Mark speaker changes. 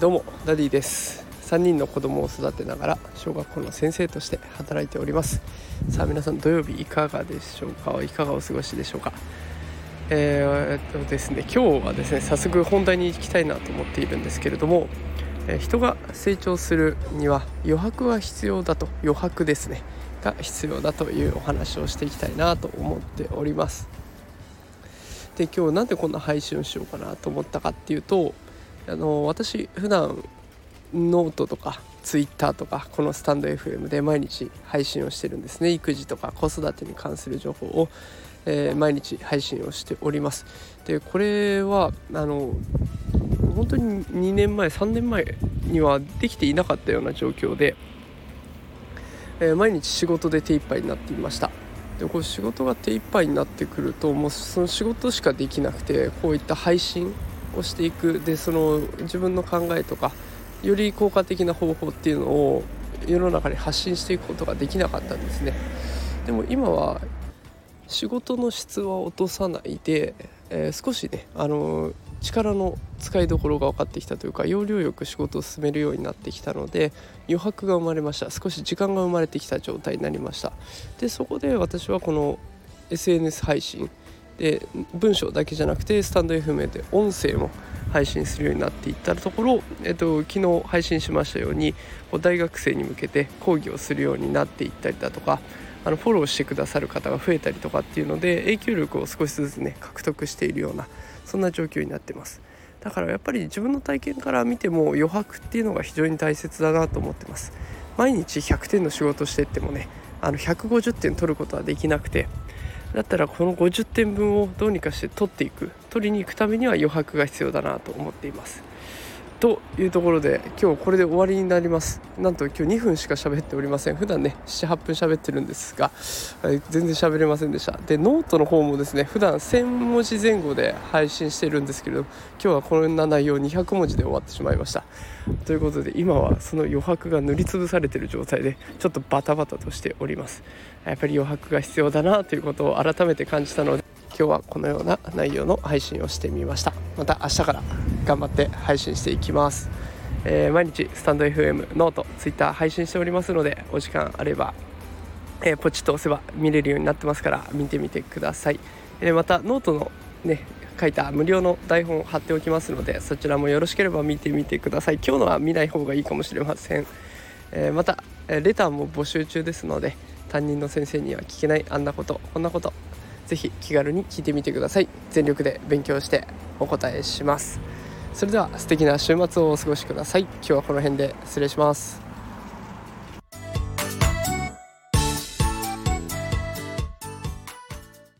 Speaker 1: どうもダディです。3人の子供を育てながら小学校の先生として働いております。さあ皆さん土曜日いかがでしょうか？いかがお過ごしでしょうか？えー、っとですね今日はですね早速本題に行きたいなと思っているんですけれども、え人が成長するには余白は必要だと。余白ですね。が必要だというお話をしていきたいなと思っております。で今日なんでこんな配信をしようかなと思ったかっていうとあの私普段ノートとかツイッターとかこのスタンド FM で毎日配信をしてるんですね。育児とか子育てに関する情報を、えー、毎日配信をしております。でこれはあの本当に2年前3年前にはできていなかったような状況で、えー、毎日仕事で手一杯になっていました。でこう仕事が手一杯になってくるともうその仕事しかできなくてこういった配信をしていく。でその自分の考えとかより効果的な方法っていうのを世の中に発信していくことができなかったんですね。でも今は仕事の質は落とさないで、えー、少しねあの力の使いどころが分かってきたというか要領よく仕事を進めるようになってきたので余白が生まれました。少し時間が生まれてきた状態になりました。でそこで私はこの SNS 配信で文章だけじゃなくてスタンド FM で音声も配信するようになっていったところ、えっと、昨日配信しましたように大学生に向けて講義をするようになっていったりだとかあのフォローしてくださる方が増えたりとかっていうので影響力を少しずつね獲得しているようなそんな状況になってます。だからやっぱり自分の体験から見ても余白っていうのが非常に大切だなと思ってます。毎日100点の仕事してってもねあの150点取ることはできなくてだったらこの50点分をどうにかして取っていく取りに行くためには余白が必要だなと思っています。というところで今日これで終わりになります。なんと今日2分しか喋っておりません。普段ね78分喋ってるんですが、はい、全然喋れませんでした。でノートの方もですね普段1000文字前後で配信してるんですけれど今日はこんな内容200文字で終わってしまいました。ということで今はその余白が塗りつぶされてる状態でちょっとバタバタとしております。やっぱり余白が必要だなということを改めて感じたので今日はこのような内容の配信をしてみました。また明日から。頑張って配信していきます、えー、毎日スタンド FM ノート Twitter 配信しておりますのでお時間あれば、えー、ポチッと押せば見れるようになってますから見てみてください、えー、またノートのね書いた無料の台本を貼っておきますのでそちらもよろしければ見てみてください。今日のは見ない方がいいかもしれません、えまたレターも募集中ですので担任の先生には聞けないあんなことこんなことぜひ気軽に聞いてみてください。全力で勉強してお答えします。それでは素敵な週末をお過ごしください。今日はこの辺で失礼します。